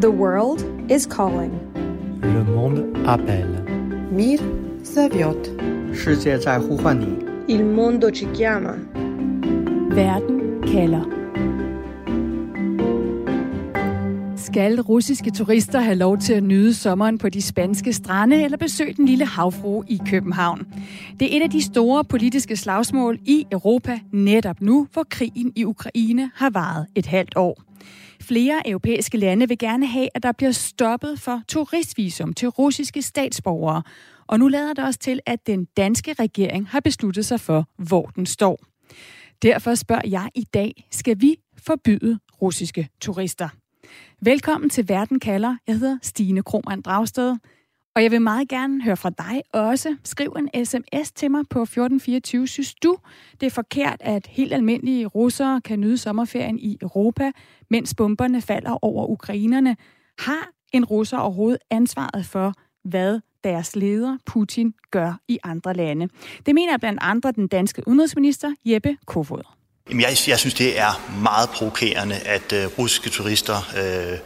The world is calling. Le monde appelle. Mir zavjot. 世界在呼唤你。Il mondo ci chiama. Verden kalder. Skal russiske turister have lov til at nyde sommeren på de spanske strande eller besøge den lille havfrue i København? Det er et af de store politiske slagsmål i Europa netop nu, hvor krigen i Ukraine har varet et halvt år. Flere europæiske lande vil gerne have, at der bliver stoppet for turistvisum til russiske statsborgere. Og nu lader det også til, at den danske regering har besluttet sig for, hvor den står. Derfor spørger jeg i dag, skal vi forbyde russiske turister? Velkommen til Verden kalder. Jeg hedder Stine Krohmann Dragsted. Og jeg vil meget gerne høre fra dig også. Skriv en sms til mig på 1424. Synes du, det er forkert, at helt almindelige russere kan nyde sommerferien i Europa, mens bomberne falder over ukrainerne? Har en russer overhovedet ansvaret for, hvad deres leder, Putin, gør i andre lande? Det mener blandt andre den danske udenrigsminister Jeppe Kofod. Jamen, jeg, jeg synes, det er meget provokerende, at uh, russiske turister uh,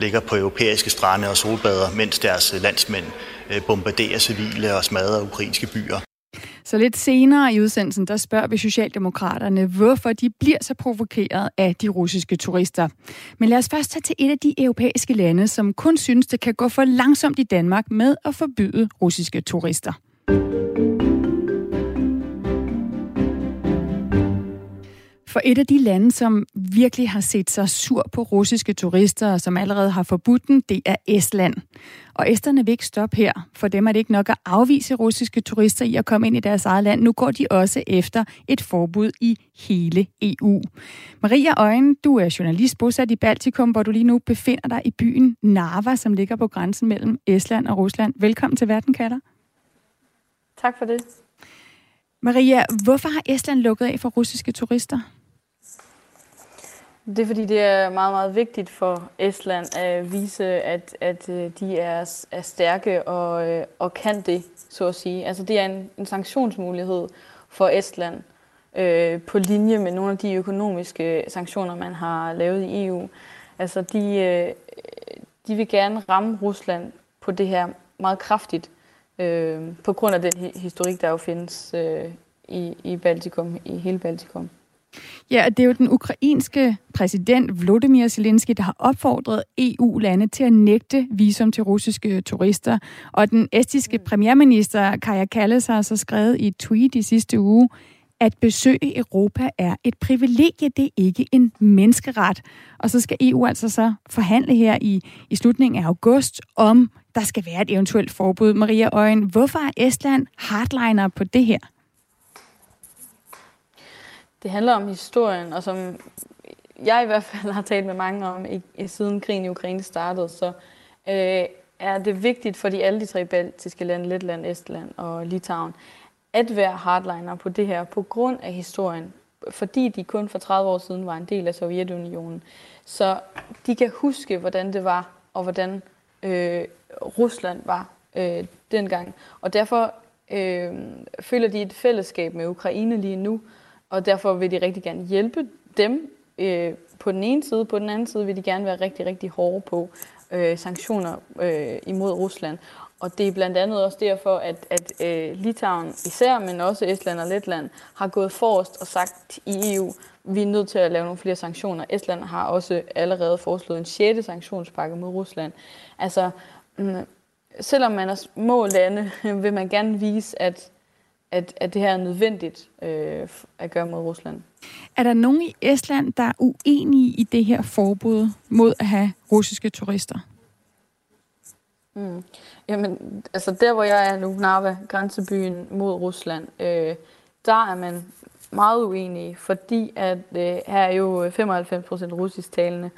ligger på europæiske strande og solbader, mens deres øh, landsmænd øh, bombarderer civile og smadrer ukrainske byer. Så lidt senere i udsendelsen, der spørger vi Socialdemokraterne, hvorfor de bliver så provokeret af de russiske turister. Men lad os først tage til et af de europæiske lande, som kun synes, det kan gå for langsomt i Danmark med at forbyde russiske turister. For et af de lande, som virkelig har set sig sur på russiske turister, og som allerede har forbudt den, det er Estland. Og esterne vil ikke stoppe her. For dem er det ikke nok at afvise russiske turister i at komme ind i deres eget land. Nu går de også efter et forbud i hele EU. Maria Øjen, du er journalist bosat i Baltikum, hvor du lige nu befinder dig i byen Narva, som ligger på grænsen mellem Estland og Rusland. Velkommen til Verden, Katter. Tak for det. Maria, hvorfor har Estland lukket af for russiske turister? Det er fordi, det er meget, meget vigtigt for Estland at vise, at, at øh, de er, er stærke og, øh, og kan det, så at sige. Altså, det er en, en sanktionsmulighed for Estland øh, på linje med nogle af de økonomiske sanktioner, man har lavet i EU. Altså, de, øh, de vil gerne ramme Rusland på det her meget kraftigt, øh, på grund af den historik, der jo findes øh, i, i Baltikum, i hele Baltikum. Ja, det er jo den ukrainske præsident Volodymyr Zelensky, der har opfordret EU-lande til at nægte visum til russiske turister. Og den estiske premierminister Kaja Kallas har så skrevet i et tweet i sidste uge, at besøge Europa er et privilegie, det er ikke en menneskeret. Og så skal EU altså så forhandle her i, i slutningen af august, om der skal være et eventuelt forbud. Maria Øjen, hvorfor er Estland hardliner på det her? Det handler om historien, og som jeg i hvert fald har talt med mange om, i, siden krigen i Ukraine startede, så øh, er det vigtigt for de alle de tre baltiske lande, Letland, Estland og Litauen, at være hardliner på det her, på grund af historien, fordi de kun for 30 år siden var en del af Sovjetunionen. Så de kan huske, hvordan det var, og hvordan øh, Rusland var øh, dengang. Og derfor øh, føler de et fællesskab med Ukraine lige nu, og derfor vil de rigtig gerne hjælpe dem øh, på den ene side. På den anden side vil de gerne være rigtig, rigtig hårde på øh, sanktioner øh, imod Rusland. Og det er blandt andet også derfor, at, at øh, Litauen især, men også Estland og Letland, har gået forrest og sagt i EU, vi er nødt til at lave nogle flere sanktioner. Estland har også allerede foreslået en sjette sanktionspakke mod Rusland. Altså, mm, selvom man er små lande, vil man gerne vise, at at, at det her er nødvendigt øh, at gøre mod Rusland. Er der nogen i Estland, der er uenige i det her forbud mod at have russiske turister? Mm. Jamen, altså der hvor jeg er nu, Narva, grænsebyen mod Rusland, øh, der er man meget uenige, fordi at øh, her er jo 95% russisk talende.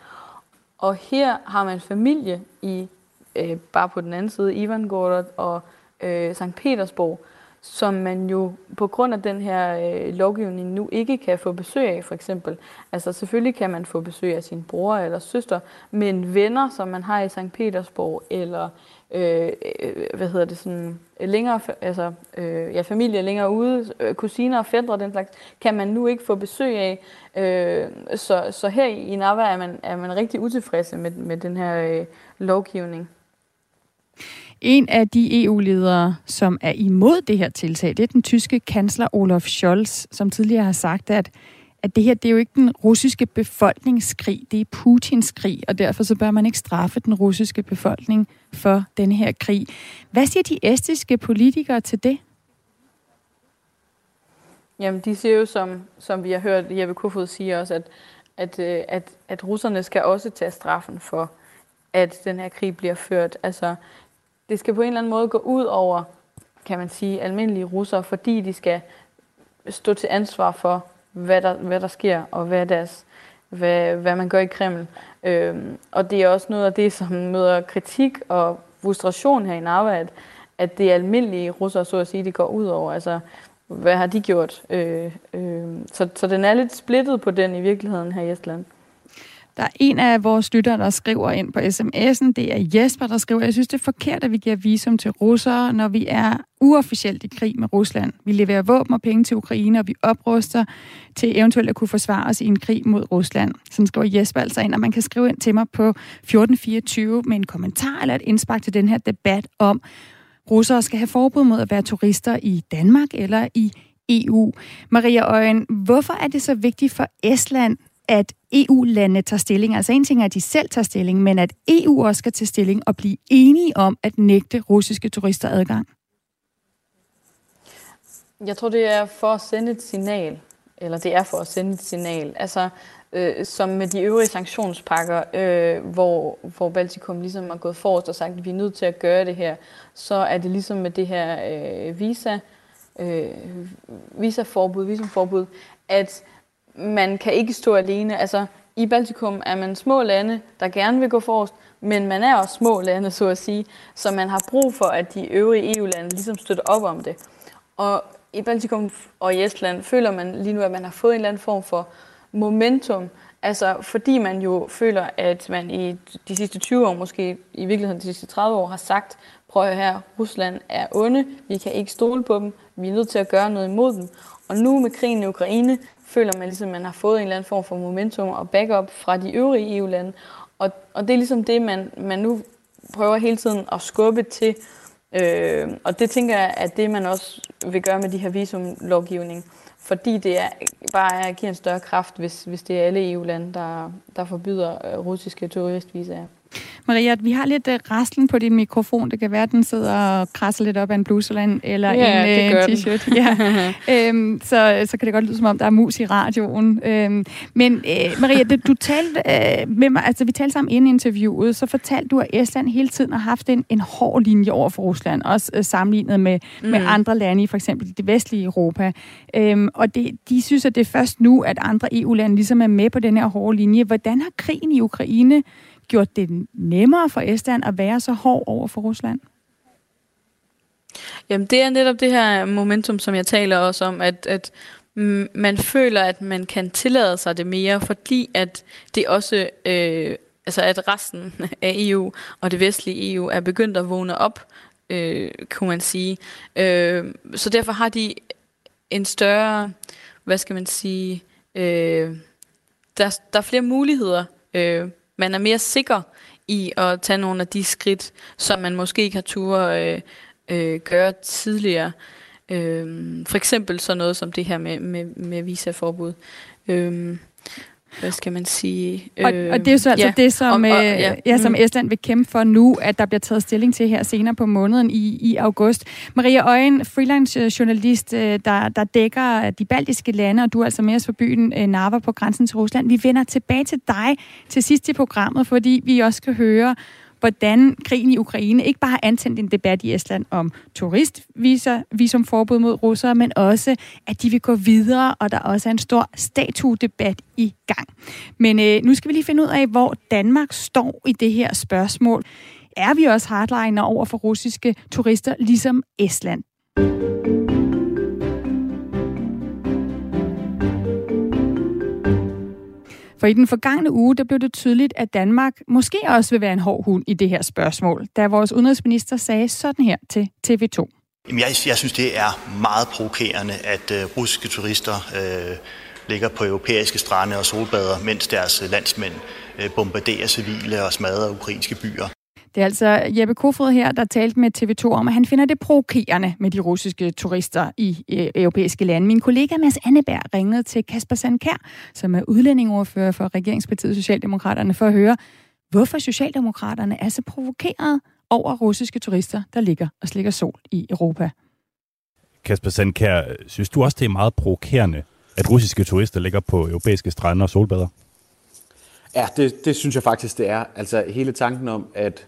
Og her har man familie i, øh, bare på den anden side, Ivangorod og øh, St. Petersborg, som man jo på grund af den her øh, lovgivning nu ikke kan få besøg af, for eksempel. Altså selvfølgelig kan man få besøg af sin bror eller søster, men venner, som man har i St. Petersborg, eller øh, øh, hvad hedder det, sådan, længere, altså, øh, ja, familie længere ude, øh, kusiner og fædre den slags, kan man nu ikke få besøg af. Øh, så, så her i Nava er man, er man rigtig utilfredse med, med den her øh, lovgivning. En af de EU-ledere, som er imod det her tiltag, det er den tyske kansler Olaf Scholz, som tidligere har sagt, at at det her det er jo ikke den russiske befolkningskrig, det er Putins krig, og derfor så bør man ikke straffe den russiske befolkning for den her krig. Hvad siger de estiske politikere til det? Jamen, de siger jo, som, som vi har hørt Jeppe Kofod sige også, at, at, øh, at, at russerne skal også tage straffen for, at den her krig bliver ført. Altså, det skal på en eller anden måde gå ud over, kan man sige, almindelige russere, fordi de skal stå til ansvar for, hvad der, hvad der sker, og hvad, deres, hvad, hvad man gør i Kreml. Øhm, og det er også noget af det, som møder kritik og frustration her i Narva, at, at det almindelige russere, så at sige, det går ud over. Altså, hvad har de gjort? Øh, øh, så, så den er lidt splittet på den i virkeligheden her i Estland. Der er en af vores lyttere, der skriver ind på sms'en. Det er Jesper, der skriver, jeg synes, det er forkert, at vi giver visum til russere, når vi er uofficielt i krig med Rusland. Vi leverer våben og penge til Ukraine, og vi opruster til eventuelt at kunne forsvare os i en krig mod Rusland. Sådan skriver Jesper altså ind, og man kan skrive ind til mig på 1424 med en kommentar eller et indspark til den her debat om, russere skal have forbud mod at være turister i Danmark eller i EU. Maria Øjen, hvorfor er det så vigtigt for Estland, at EU-landene tager stilling. Altså en ting er, at de selv tager stilling, men at EU også skal tage stilling og blive enige om at nægte russiske turister adgang. Jeg tror, det er for at sende et signal, eller det er for at sende et signal. Altså, øh, som med de øvrige sanktionspakker, øh, hvor, hvor Baltikum ligesom har gået forrest og sagt, at vi er nødt til at gøre det her, så er det ligesom med det her øh, visa, øh, visaforbud, visumforbud, at man kan ikke stå alene. Altså, i Baltikum er man små lande, der gerne vil gå forrest, men man er også små lande, så at sige, så man har brug for, at de øvrige EU-lande ligesom støtter op om det. Og i Baltikum og i Estland føler man lige nu, at man har fået en eller anden form for momentum, altså fordi man jo føler, at man i de sidste 20 år, måske i virkeligheden de sidste 30 år, har sagt, prøv at her, Rusland er onde, vi kan ikke stole på dem, vi er nødt til at gøre noget imod dem. Og nu med krigen i Ukraine, føler man ligesom, at man har fået en eller anden form for momentum og backup fra de øvrige EU-lande. Og, og det er ligesom det, man, man nu prøver hele tiden at skubbe til. Øh, og det tænker jeg, at det man også vil gøre med de her visumlovgivning. Fordi det er, bare er en større kraft, hvis, hvis det er alle EU-lande, der, der forbyder øh, russiske turistvisaer. Maria, vi har lidt uh, rastlen på din mikrofon. Det kan være, at den sidder og krasser lidt op af en bluse eller en, eller ja, en uh, t-shirt. Ja. øhm, så, så kan det godt lyde, som om der er mus i radioen. Øhm, men uh, Maria, det, du talte uh, med mig, altså vi talte sammen inden interviewet, så fortalte du, at Estland hele tiden har haft en, en hård linje over for Rusland, også uh, sammenlignet med, mm. med andre lande i for eksempel det vestlige Europa. Øhm, og det, de synes, at det er først nu, at andre EU-lande ligesom er med på den her hårde linje. Hvordan har krigen i Ukraine gjort det nemmere for Estland at være så hård over for Rusland? Jamen, det er netop det her momentum, som jeg taler også om, at, at man føler, at man kan tillade sig det mere, fordi at det også, øh, altså at resten af EU og det vestlige EU er begyndt at vågne op, øh, kunne man sige. Øh, så derfor har de en større, hvad skal man sige, øh, der, der er flere muligheder øh, man er mere sikker i at tage nogle af de skridt, som man måske ikke har tur øh, øh, gøre tidligere. Øh, for eksempel sådan noget som det her med, med, med visaforbud. Øh, hvad skal man sige? Og, øh, og det er jo så altså ja, det, som, om, og, øh, ja. Ja, som mm. Estland vil kæmpe for nu, at der bliver taget stilling til her senere på måneden i, i august. Maria Øjen, freelance journalist, øh, der, der dækker de baltiske lande, og du er altså med os for byen øh, Narva på grænsen til Rusland. Vi vender tilbage til dig til sidst i programmet, fordi vi også skal høre, hvordan krigen i Ukraine ikke bare har antændt en debat i Estland om turistviser, visumforbud mod russere, men også, at de vil gå videre, og der også er en stor statuedebat i gang. Men øh, nu skal vi lige finde ud af, hvor Danmark står i det her spørgsmål. Er vi også hardliner over for russiske turister, ligesom Estland? For i den forgangne uge, der blev det tydeligt, at Danmark måske også vil være en hård hund i det her spørgsmål, da vores udenrigsminister sagde sådan her til TV2. Jamen, Jeg, jeg synes, det er meget provokerende, at øh, russiske turister øh, ligger på europæiske strande og solbader, mens deres øh, landsmænd øh, bombarderer civile og smadrer ukrainske byer. Det er altså Jeppe Kofod her, der talte med TV2 om, at han finder det provokerende med de russiske turister i europæiske lande. Min kollega Mads Anneberg ringede til Kasper Sandkær, som er udlændingoverfører for Regeringspartiet Socialdemokraterne, for at høre, hvorfor Socialdemokraterne er så provokeret over russiske turister, der ligger og slikker sol i Europa. Kasper Sandkær, synes du også, det er meget provokerende, at russiske turister ligger på europæiske strande og solbader? Ja, det, det synes jeg faktisk, det er. Altså hele tanken om, at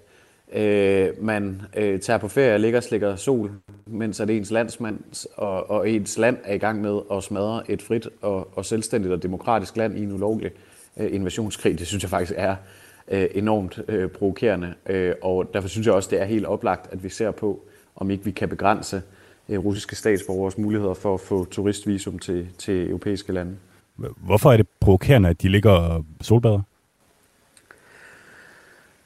øh, man øh, tager på ferie og ligger og slikker sol, mens at ens landsmand og, og ens land er i gang med at smadre et frit og, og selvstændigt og demokratisk land i en ulovlig øh, invasionskrig. Det synes jeg faktisk er øh, enormt øh, provokerende, øh, og derfor synes jeg også, det er helt oplagt, at vi ser på, om ikke vi kan begrænse øh, russiske statsborgers muligheder for at få turistvisum til, til europæiske lande. Hvorfor er det provokerende, at de ligger solbader?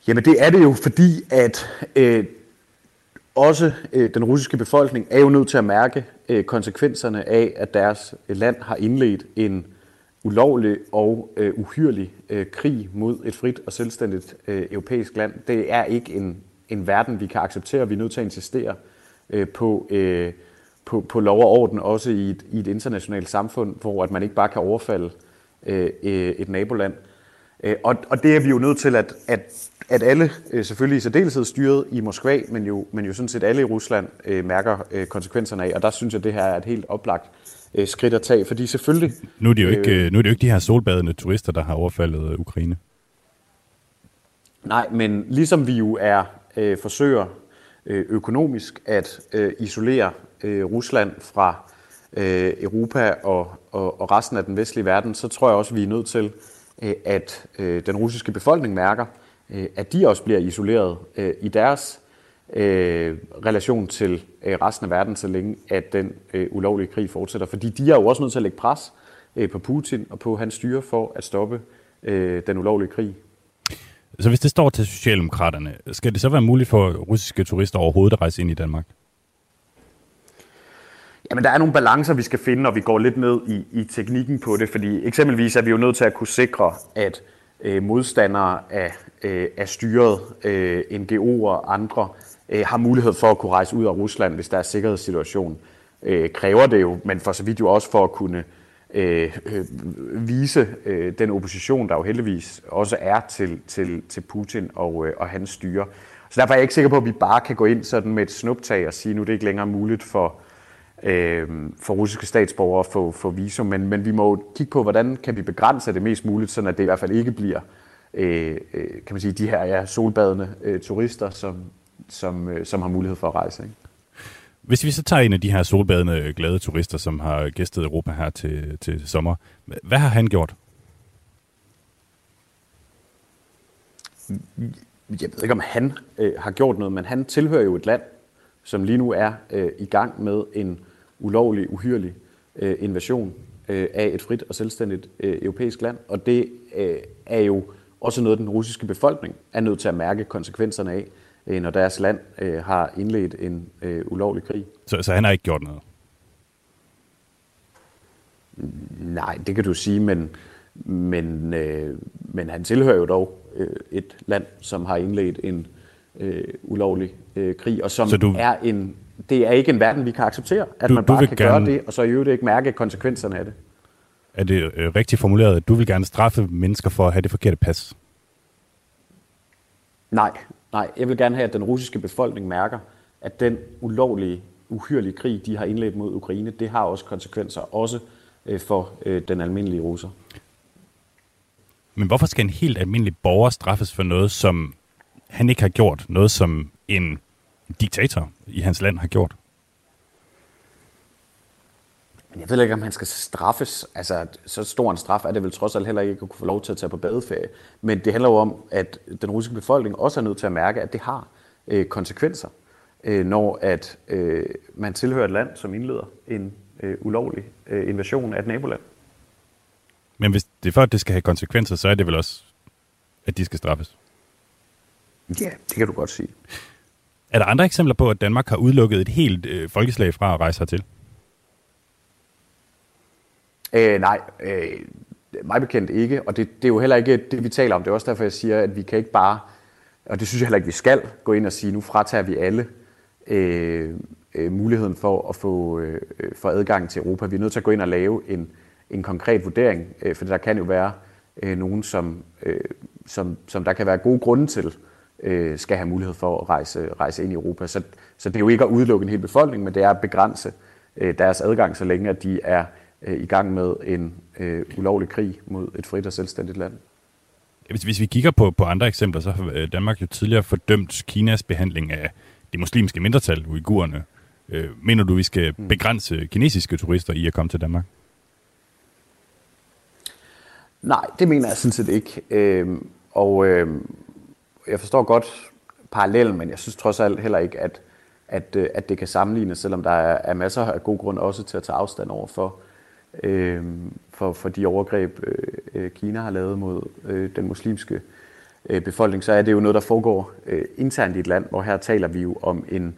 Jamen det er det jo, fordi at øh, også øh, den russiske befolkning er jo nødt til at mærke øh, konsekvenserne af, at deres øh, land har indledt en ulovlig og øh, uhyrlig øh, krig mod et frit og selvstændigt øh, europæisk land. Det er ikke en, en verden, vi kan acceptere. Vi er nødt til at insistere øh, på, øh, på, på lov og orden, også i et, i et internationalt samfund, hvor at man ikke bare kan overfalde øh, øh et naboland. Øh, og, og det er vi jo nødt til, at, at, at alle, øh, selvfølgelig i særdeleshed styret i Moskva, men jo, men jo sådan set alle i Rusland, øh, mærker øh, konsekvenserne af. Og der synes jeg, det her er et helt oplagt øh, skridt at tage, fordi selvfølgelig... Nu er, det jo ikke, øh, nu er det jo ikke de her solbadende turister, der har overfaldet øh, Ukraine. Nej, men ligesom vi jo er øh, forsøger øh, økonomisk at øh, isolere øh, Rusland fra øh, Europa og, og, og resten af den vestlige verden, så tror jeg også, vi er nødt til Øh, Øh, at øh, den russiske befolkning mærker, øh, at de også bliver isoleret i deres relation til resten af verden, så længe at den ulovlige krig fortsætter. Fordi de er jo også nødt til at lægge pres på Putin og på hans styre for at stoppe den ulovlige krig. Så hvis det står til Socialdemokraterne, skal det så være muligt for russiske turister overhovedet at rejse ind i Danmark? Jamen, der er nogle balancer, vi skal finde, når vi går lidt ned i, i teknikken på det, fordi eksempelvis er vi jo nødt til at kunne sikre, at øh, modstandere af, øh, af styret, øh, NGO'er og andre, øh, har mulighed for at kunne rejse ud af Rusland, hvis deres sikkerhedssituation øh, kræver det jo, men for så vidt jo også for at kunne øh, øh, vise øh, den opposition, der jo heldigvis også er til, til, til Putin og, øh, og hans styre. Så derfor er jeg ikke sikker på, at vi bare kan gå ind sådan med et snuptag og sige, nu er det ikke længere muligt for øh, for russiske statsborgere at få, få visum, men, men vi må kigge på, hvordan kan vi begrænse det mest muligt, så det i hvert fald ikke bliver øh, øh, kan man sige, de her ja, solbadende øh, turister, som, som, øh, som har mulighed for at rejse. Ikke? Hvis vi så tager en af de her solbadende glade turister, som har gæstet Europa her til, til sommer, hvad har han gjort? Jeg ved ikke, om han øh, har gjort noget, men han tilhører jo et land, som lige nu er øh, i gang med en ulovlig, uhyrlig øh, invasion øh, af et frit og selvstændigt øh, europæisk land. Og det øh, er jo også noget, den russiske befolkning er nødt til at mærke konsekvenserne af, øh, når deres land øh, har indledt en øh, ulovlig krig. Så, så han har ikke gjort noget? Nej, det kan du sige, men, men, øh, men han tilhører jo dog øh, et land, som har indledt en øh, ulovlig øh, krig, og som du... er en det er ikke en verden, vi kan acceptere, at du, man bare kan gerne... gøre det, og så i øvrigt ikke mærke konsekvenserne af det. Er det øh, rigtigt formuleret, at du vil gerne straffe mennesker for at have det forkerte pas? Nej, nej. Jeg vil gerne have, at den russiske befolkning mærker, at den ulovlige, uhyrlige krig, de har indledt mod Ukraine, det har også konsekvenser, også øh, for øh, den almindelige russer. Men hvorfor skal en helt almindelig borger straffes for noget, som han ikke har gjort? Noget, som en diktator i hans land har gjort? Jeg ved ikke, om han skal straffes. Altså, så stor en straf er det vel trods alt heller ikke at kunne få lov til at tage på badeferie. Men det handler jo om, at den russiske befolkning også er nødt til at mærke, at det har øh, konsekvenser, øh, når at øh, man tilhører et land, som indleder en øh, ulovlig øh, invasion af et naboland. Men hvis det er for, at det skal have konsekvenser, så er det vel også, at de skal straffes. Ja, det kan du godt sige. Er der andre eksempler på, at Danmark har udelukket et helt øh, folkeslag fra at rejse hertil? Øh, nej, øh, mig bekendt ikke, og det, det er jo heller ikke det, vi taler om. Det er også derfor, jeg siger, at vi kan ikke bare, og det synes jeg heller ikke, vi skal, gå ind og sige, nu fratager vi alle øh, øh, muligheden for at få øh, for adgang til Europa. Vi er nødt til at gå ind og lave en, en konkret vurdering, øh, for der kan jo være øh, nogen, som, øh, som, som der kan være gode grunde til, øh, skal have mulighed for at rejse, rejse ind i Europa. Så, så det er jo ikke at udelukke en hel befolkning, men det er at begrænse øh, deres adgang, så længe at de er øh, i gang med en øh, ulovlig krig mod et frit og selvstændigt land. Hvis, hvis vi kigger på, på andre eksempler, så har øh, Danmark jo tidligere fordømt Kinas behandling af det muslimske mindretal, uigurerne. Øh, mener du, vi skal mm. begrænse kinesiske turister i at komme til Danmark? Nej, det mener jeg sådan set ikke. Øh, og øh, jeg forstår godt parallellen, men jeg synes trods alt heller ikke, at, at, øh, at det kan sammenlignes, selvom der er, er masser af god grund også til at tage afstand over for, øh, for, for de overgreb, øh, øh, Kina har lavet mod øh, den muslimske øh, befolkning, så er det jo noget, der foregår øh, internt i et land, hvor her taler vi jo om en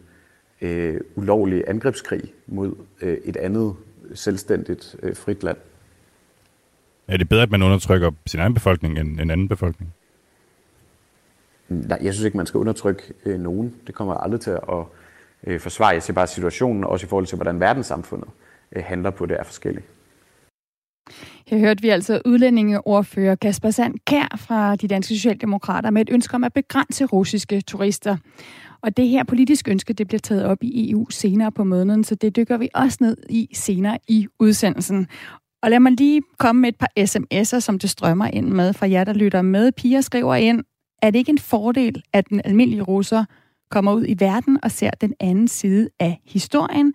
øh, ulovlig angrebskrig mod øh, et andet selvstændigt øh, frit land. Er det bedre, at man undertrykker sin egen befolkning end en anden befolkning? Nej, jeg synes ikke, man skal undertrykke øh, nogen. Det kommer aldrig til at øh, forsvare. Jeg ser bare situationen, også i forhold til, hvordan verdenssamfundet øh, handler på det, er forskelligt. Her hørte vi altså udlændingeordfører Kasper Sand Kær fra de danske socialdemokrater med et ønske om at begrænse russiske turister. Og det her politiske ønske, det bliver taget op i EU senere på måneden, så det dykker vi også ned i senere i udsendelsen. Og lad mig lige komme med et par sms'er, som det strømmer ind med fra jer, der lytter med. Pia skriver ind, er det ikke en fordel, at den almindelige russer kommer ud i verden og ser den anden side af historien?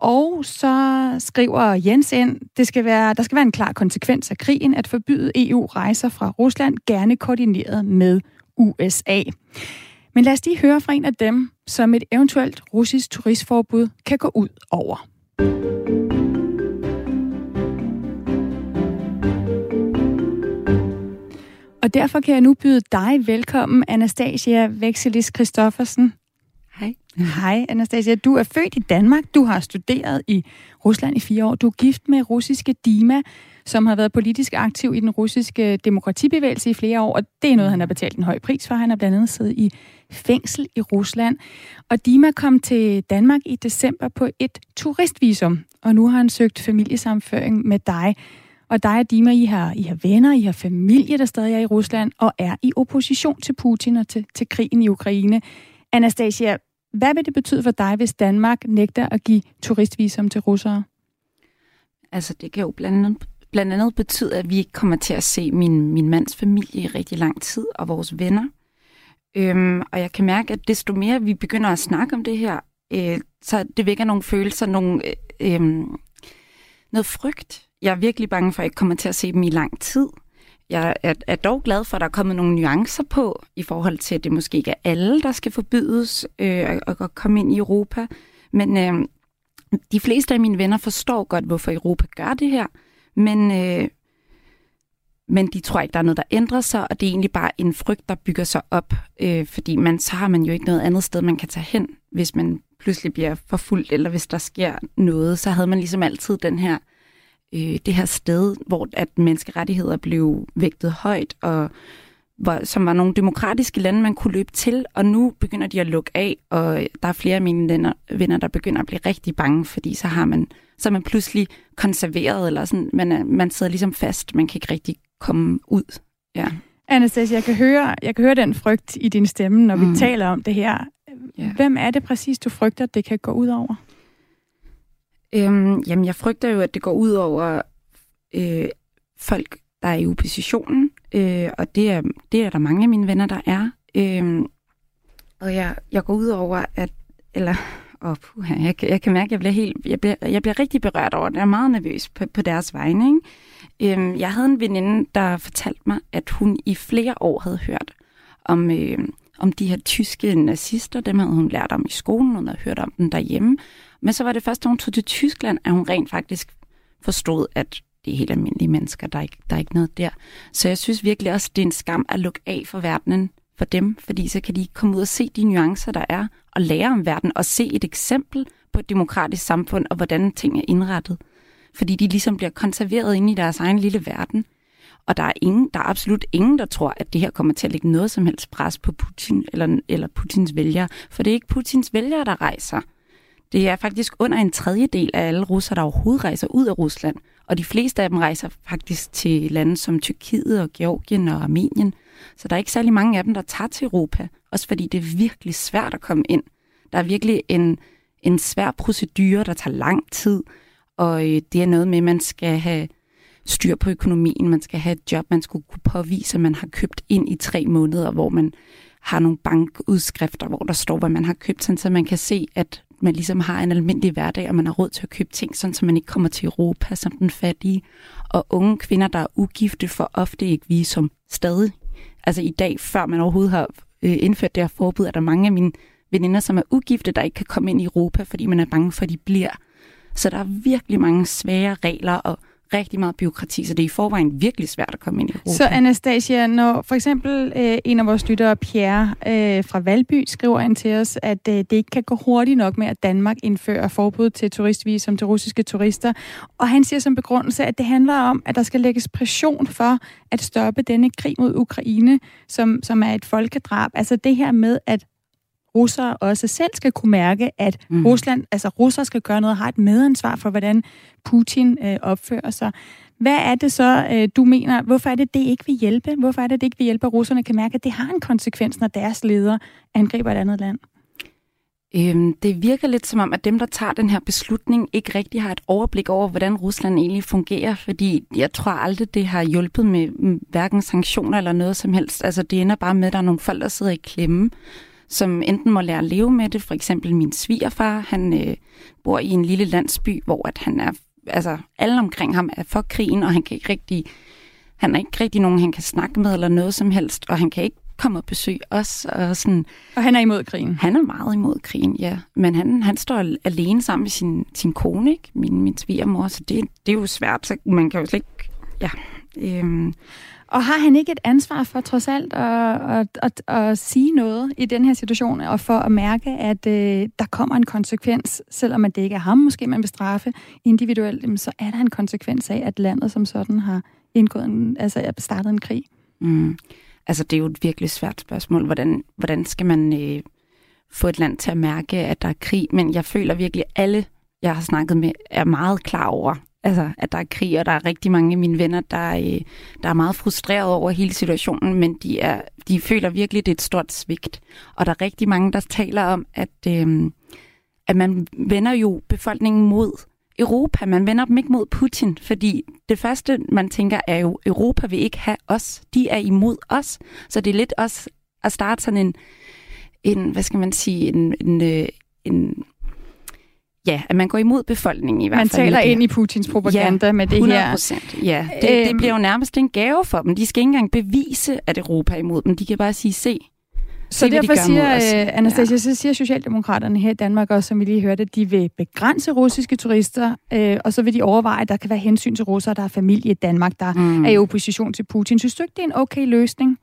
Og så skriver Jens ind, det skal være, der skal være en klar konsekvens af krigen at forbyde EU-rejser fra Rusland, gerne koordineret med USA. Men lad os lige høre fra en af dem, som et eventuelt russisk turistforbud kan gå ud over. Og derfor kan jeg nu byde dig velkommen, Anastasia Vexelis Christoffersen. Hej. Hej, Anastasia. Du er født i Danmark. Du har studeret i Rusland i fire år. Du er gift med russiske Dima, som har været politisk aktiv i den russiske demokratibevægelse i flere år, og det er noget, han har betalt en høj pris for. Han har blandt andet siddet i fængsel i Rusland. Og Dima kom til Danmark i december på et turistvisum, og nu har han søgt familiesamføring med dig. Og dig og Dima, I har, I har venner, I har familie, der stadig er i Rusland, og er i opposition til Putin og til, til krigen i Ukraine. Anastasia, hvad vil det betyde for dig, hvis Danmark nægter at give turistvisum til russere? Altså, det kan jo blandt andet, blandt andet betyde, at vi ikke kommer til at se min, min mands familie i rigtig lang tid, og vores venner. Øhm, og jeg kan mærke, at desto mere vi begynder at snakke om det her, øh, så det vækker nogle følelser, nogle, øh, øh, noget frygt jeg er virkelig bange for, at jeg ikke kommer til at se dem i lang tid. Jeg er, er dog glad for, at der er kommet nogle nuancer på, i forhold til, at det måske ikke er alle, der skal forbydes øh, at, at komme ind i Europa. Men øh, de fleste af mine venner forstår godt, hvorfor Europa gør det her. Men, øh, men de tror ikke, der er noget, der ændrer sig, og det er egentlig bare en frygt, der bygger sig op. Øh, fordi man, så har man jo ikke noget andet sted, man kan tage hen, hvis man pludselig bliver forfulgt, eller hvis der sker noget. Så havde man ligesom altid den her øh, det her sted, hvor at menneskerettigheder blev vægtet højt, og hvor, som var nogle demokratiske lande, man kunne løbe til, og nu begynder de at lukke af, og der er flere af mine venner, venner der begynder at blive rigtig bange, fordi så har man, så er man pludselig konserveret, eller sådan, man, er, man sidder ligesom fast, man kan ikke rigtig komme ud. Ja. Anastasia, jeg kan høre, jeg kan høre den frygt i din stemme, når mm. vi taler om det her. Ja. Hvem er det præcis, du frygter, det kan gå ud over? Øhm, jamen, jeg frygter jo, at det går ud over øh, folk, der er i oppositionen, øh, og det er, det er der mange af mine venner, der er. Øh, og jeg, jeg går ud over, at, eller, oh, puha, jeg, jeg kan mærke, at jeg bliver, helt, jeg bliver, jeg bliver rigtig berørt over det. Jeg er meget nervøs på, på deres vegne. Ikke? Øh, jeg havde en veninde, der fortalte mig, at hun i flere år havde hørt om, øh, om de her tyske nazister. Dem havde hun lært om i skolen, hun havde hørt om dem derhjemme. Men så var det først, da hun tog til Tyskland, at hun rent faktisk forstod, at det er helt almindelige mennesker, der er, ikke, der er ikke noget der. Så jeg synes virkelig også, det er en skam at lukke af for verdenen for dem, fordi så kan de komme ud og se de nuancer, der er, og lære om verden, og se et eksempel på et demokratisk samfund, og hvordan ting er indrettet. Fordi de ligesom bliver konserveret inde i deres egen lille verden. Og der er, ingen, der er absolut ingen, der tror, at det her kommer til at lægge noget som helst pres på Putin eller, eller Putins vælgere. For det er ikke Putins vælgere, der rejser. Det er faktisk under en tredjedel af alle russere, der overhovedet rejser ud af Rusland. Og de fleste af dem rejser faktisk til lande som Tyrkiet og Georgien og Armenien. Så der er ikke særlig mange af dem, der tager til Europa. Også fordi det er virkelig svært at komme ind. Der er virkelig en, en svær procedure, der tager lang tid. Og øh, det er noget med, at man skal have styr på økonomien, man skal have et job, man skulle kunne påvise, at man har købt ind i tre måneder, hvor man har nogle bankudskrifter, hvor der står, hvad man har købt, sådan, så man kan se, at man ligesom har en almindelig hverdag, og man har råd til at købe ting, sådan, så man ikke kommer til Europa som den fattige. Og unge kvinder, der er ugifte, får ofte ikke visum stadig. Altså i dag, før man overhovedet har øh, indført det her forbud, er der mange af mine veninder, som er ugifte, der ikke kan komme ind i Europa, fordi man er bange for, at de bliver. Så der er virkelig mange svære regler og rigtig meget byråkrati, så det er i forvejen virkelig svært at komme ind i Europa. Så Anastasia, når for eksempel øh, en af vores lyttere, Pierre øh, fra Valby, skriver ind til os, at øh, det ikke kan gå hurtigt nok med, at Danmark indfører forbud til turistvisum til russiske turister, og han siger som begrundelse, at det handler om, at der skal lægges pression for at stoppe denne krig mod Ukraine, som, som er et folkedrab. Altså det her med, at russere også selv skal kunne mærke, at mm. Rusland, altså russere skal gøre noget og har et medansvar for, hvordan Putin øh, opfører sig. Hvad er det så, øh, du mener, hvorfor er det, det ikke vil hjælpe? Hvorfor er det, det ikke vil hjælpe, at russerne kan mærke, at det har en konsekvens, når deres leder angriber et andet land? Øhm, det virker lidt som om, at dem, der tager den her beslutning, ikke rigtig har et overblik over, hvordan Rusland egentlig fungerer, fordi jeg tror aldrig, det har hjulpet med hverken sanktioner eller noget som helst. Altså, det ender bare med, at der er nogle folk, der sidder i klemme, som enten må lære at leve med det. For eksempel min svigerfar, han øh, bor i en lille landsby, hvor at han er, altså alle omkring ham er for krigen, og han kan ikke rigtig, han er ikke rigtig nogen, han kan snakke med eller noget som helst, og han kan ikke komme og besøge os. Og, sådan. og han er imod krigen? Han er meget imod krigen, ja. Men han, han står alene sammen med sin, sin kone, ikke? Min, min svigermor, så det, det er jo svært, så man kan jo slet ikke... Ja, øhm, og har han ikke et ansvar for trods alt at, at, at, at sige noget i den her situation, og for at mærke, at øh, der kommer en konsekvens, selvom det ikke er ham måske, man vil straffe individuelt, så er der en konsekvens af, at landet som sådan har indgået en, altså startet en krig? Mm. Altså det er jo et virkelig svært spørgsmål. Hvordan, hvordan skal man øh, få et land til at mærke, at der er krig? Men jeg føler virkelig, alle, jeg har snakket med, er meget klar over, altså, at der er krig, og der er rigtig mange af mine venner, der, øh, der er meget frustreret over hele situationen, men de, er, de føler virkelig, det er et stort svigt. Og der er rigtig mange, der taler om, at, øh, at man vender jo befolkningen mod Europa. Man vender dem ikke mod Putin, fordi det første, man tænker, er jo, Europa vil ikke have os. De er imod os. Så det er lidt også at starte sådan en, en hvad skal man sige, en, en, øh, en Ja, at man går imod befolkningen i hvert man fald. Man taler ind i Putins propaganda ja, med det 100%, her. Ja, det, det bliver jo nærmest en gave for dem. De skal ikke engang bevise, at Europa er imod dem. De kan bare sige, se, så Se, derfor de siger, uh, Anastasia, ja. så siger Socialdemokraterne her i Danmark også, som vi lige hørte, at de vil begrænse russiske turister, uh, og så vil de overveje, at der kan være hensyn til russere, der har familie i Danmark, der mm. er i opposition til Putin. Synes du ikke, det er en okay løsning?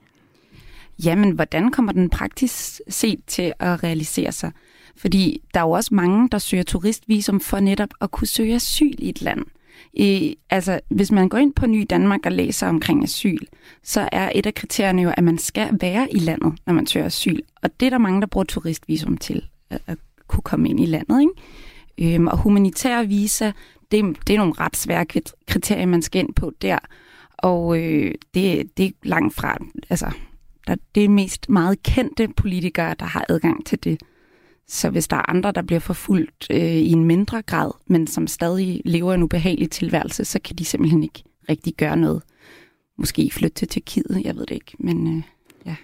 Jamen, hvordan kommer den praktisk set til at realisere sig? Fordi der er jo også mange, der søger turistvisum for netop at kunne søge asyl i et land. I, altså, hvis man går ind på Ny Danmark og læser omkring asyl, så er et af kriterierne jo, at man skal være i landet, når man søger asyl. Og det er der mange, der bruger turistvisum til at, at kunne komme ind i landet. Ikke? Øhm, og humanitær visa, det, det er nogle ret svære kriterier, man skal ind på der. Og øh, det, det er langt fra, altså, der, det er mest meget kendte politikere, der har adgang til det. Så hvis der er andre, der bliver forfulgt øh, i en mindre grad, men som stadig lever en ubehagelig tilværelse, så kan de simpelthen ikke rigtig gøre noget. Måske flytte til Tyrkiet, jeg ved det ikke, men øh, ja.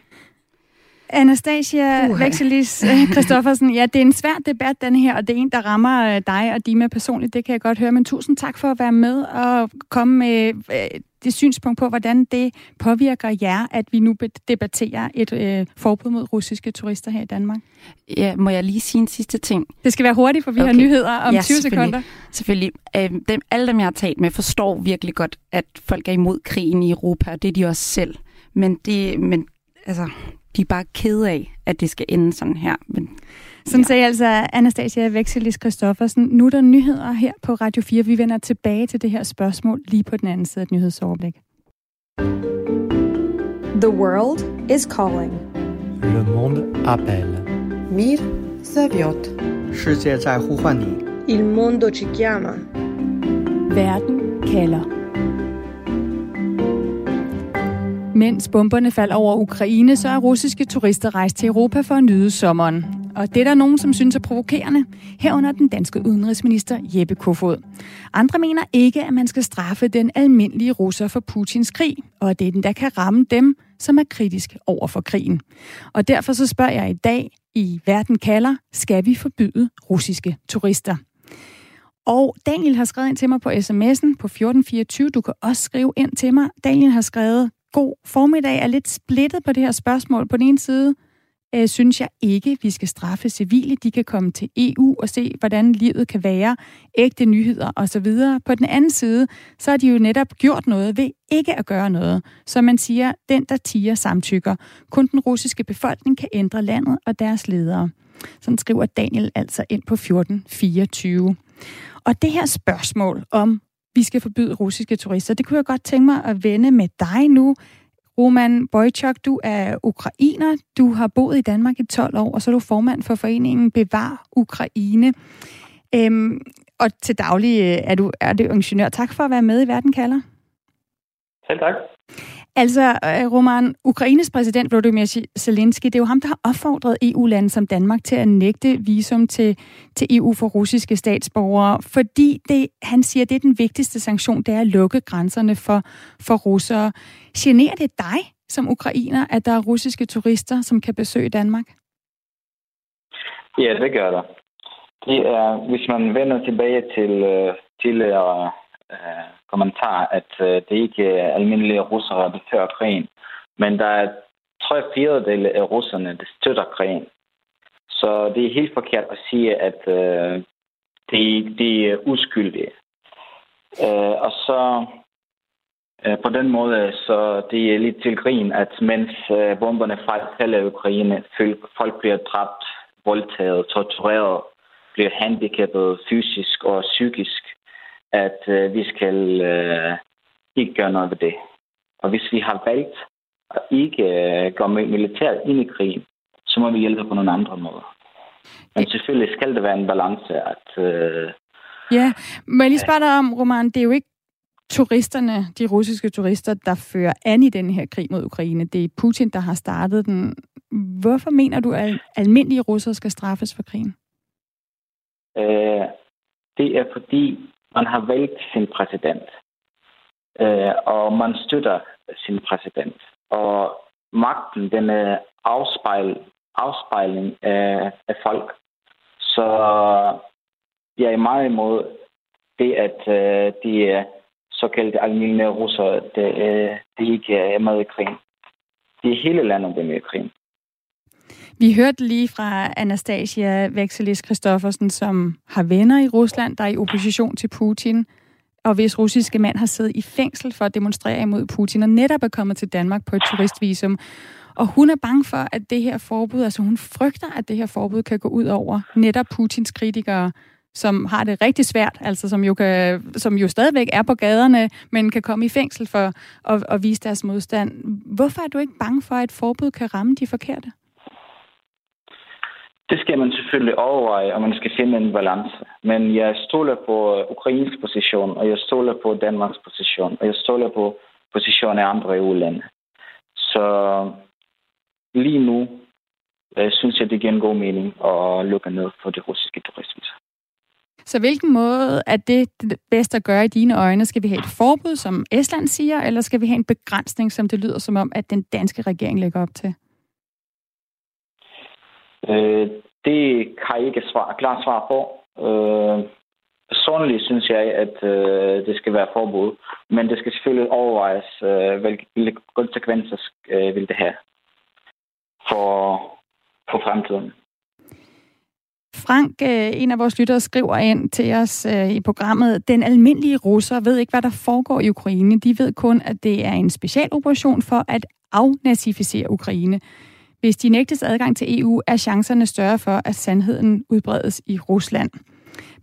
Anastasia uh, Vexelis øh, Christoffersen, ja, det er en svær debat, den her, og det er en, der rammer øh, dig og Dima personligt, det kan jeg godt høre, men tusind tak for at være med og komme med øh, det synspunkt på, hvordan det påvirker jer, at vi nu debatterer et øh, forbud mod russiske turister her i Danmark? Ja, må jeg lige sige en sidste ting? Det skal være hurtigt, for vi okay. har nyheder om ja, 20 selvfølgelig. sekunder. Selvfølgelig. Øh, dem, alle dem, jeg har talt med, forstår virkelig godt, at folk er imod krigen i Europa, og det er de også selv. Men, det, men altså, de er bare kede af, at det skal ende sådan her. Men, sådan ja. sagde altså Anastasia Vekselis Christoffersen. Nu er der nyheder her på Radio 4. Vi vender tilbage til det her spørgsmål lige på den anden side af et nyhedsoverblik. The world is calling. Le monde appelle. Mir Saviot. Il mondo ci chiama. Verden kalder. Mens bomberne falder over Ukraine, så er russiske turister rejst til Europa for at nyde sommeren. Og det er der nogen, som synes er provokerende, herunder den danske udenrigsminister Jeppe Kofod. Andre mener ikke, at man skal straffe den almindelige russer for Putins krig, og at det er den, der kan ramme dem, som er kritisk over for krigen. Og derfor så spørger jeg i dag i Verden kalder, skal vi forbyde russiske turister? Og Daniel har skrevet ind til mig på sms'en på 1424. Du kan også skrive ind til mig. Daniel har skrevet, god formiddag er lidt splittet på det her spørgsmål. På den ene side øh, synes jeg ikke, vi skal straffe civile. De kan komme til EU og se, hvordan livet kan være, ægte nyheder osv. På den anden side, så har de jo netop gjort noget ved ikke at gøre noget. Så man siger, den der tiger samtykker. Kun den russiske befolkning kan ændre landet og deres ledere. Sådan skriver Daniel altså ind på 1424. Og det her spørgsmål om vi skal forbyde russiske turister. Det kunne jeg godt tænke mig at vende med dig nu. Roman Bojchuk, du er ukrainer. Du har boet i Danmark i 12 år, og så er du formand for foreningen Bevar Ukraine. Øhm, og til daglig øh, er du, er det ingeniør. Tak for at være med i Verden kalder. Selv tak. Altså, øh, Roman, Ukraines præsident Volodymyr Zelensky, det er jo ham, der har opfordret EU-lande som Danmark til at nægte visum til, til EU for russiske statsborgere, fordi det, han siger, det er den vigtigste sanktion, det er at lukke grænserne for, for russere. Generer det dig som ukrainer, at der er russiske turister, som kan besøge Danmark? Ja, det gør der. Det er, hvis man vender tilbage til øh, uh, tidligere uh, øh, kommentar, at øh, det ikke er almindelige russere, der fører krigen. Men der er tre fjerdedele af russerne, der støtter krigen. Så det er helt forkert at sige, at øh, det, det er uskyldige. Øh, og så øh, på den måde, så det er lidt til grin, at mens øh, bomberne falder i Ukraine, folk bliver dræbt, voldtaget, tortureret, bliver handicappet fysisk og psykisk, at øh, vi skal øh, ikke gøre noget ved det. Og hvis vi har valgt at ikke øh, gå med militæret ind i krigen, så må vi hjælpe på nogle andre måder. Men selvfølgelig skal det være en balance, at... Øh, ja, må jeg lige spørge dig om, Roman, det er jo ikke turisterne, de russiske turister, der fører an i den her krig mod Ukraine. Det er Putin, der har startet den. Hvorfor mener du, at almindelige russere skal straffes for krigen? Øh, det er fordi, man har valgt sin præsident, øh, og man støtter sin præsident. Og magten, den er afspejl, afspejling af, af folk. Så jeg er meget imod det, at øh, de såkaldte almindelige russere, det, øh, de ikke er med i krigen. Det er hele landet, der er med i krigen. Vi hørte lige fra Anastasia Vexelis Kristoffersen, som har venner i Rusland, der er i opposition til Putin, og hvis russiske mand har siddet i fængsel for at demonstrere imod Putin, og netop er kommet til Danmark på et turistvisum. Og hun er bange for, at det her forbud, altså hun frygter, at det her forbud kan gå ud over netop Putins kritikere, som har det rigtig svært, altså som jo, kan, som jo stadigvæk er på gaderne, men kan komme i fængsel for at, at vise deres modstand. Hvorfor er du ikke bange for, at et forbud kan ramme de forkerte? Det skal man selvfølgelig overveje, og man skal finde en balance. Men jeg stoler på Ukrains position, og jeg stoler på Danmarks position, og jeg stoler på positionen af andre EU-lande. Så lige nu jeg øh, synes jeg, det giver en god mening at lukke ned for det russiske turistviser. Så hvilken måde er det bedst at gøre i dine øjne? Skal vi have et forbud, som Estland siger, eller skal vi have en begrænsning, som det lyder som om, at den danske regering lægger op til? Øh, det kan jeg ikke svar, klart svar på. Øh, personligt synes jeg, at øh, det skal være forbud, men det skal selvfølgelig overvejes, øh, hvilke konsekvenser øh, vil det have for, for fremtiden. Frank, øh, en af vores lyttere, skriver ind til os øh, i programmet, den almindelige russer ved ikke, hvad der foregår i Ukraine. De ved kun, at det er en specialoperation for at afnazificere Ukraine. Hvis de nægtes adgang til EU, er chancerne større for, at sandheden udbredes i Rusland.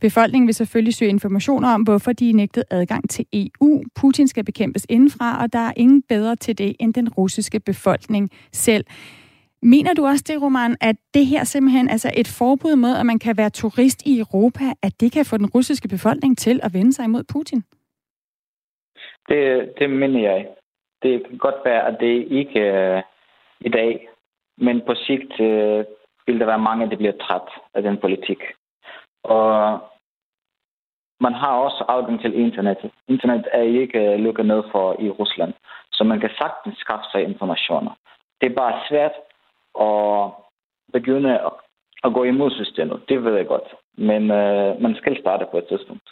Befolkningen vil selvfølgelig søge informationer om, hvorfor de er nægtet adgang til EU. Putin skal bekæmpes indenfra, og der er ingen bedre til det end den russiske befolkning selv. Mener du også det, Roman, at det her simpelthen, altså et forbud mod, at man kan være turist i Europa, at det kan få den russiske befolkning til at vende sig imod Putin? Det, det mener jeg. Det kan godt være, at det ikke uh, i dag, men på sigt øh, vil der være mange, der bliver træt af den politik. Og man har også adgang til internet. Internet er ikke øh, lukket ned for i Rusland, så man kan sagtens skaffe sig informationer. Det er bare svært at begynde at gå imod systemet. Det ved jeg godt. Men øh, man skal starte på et tidspunkt.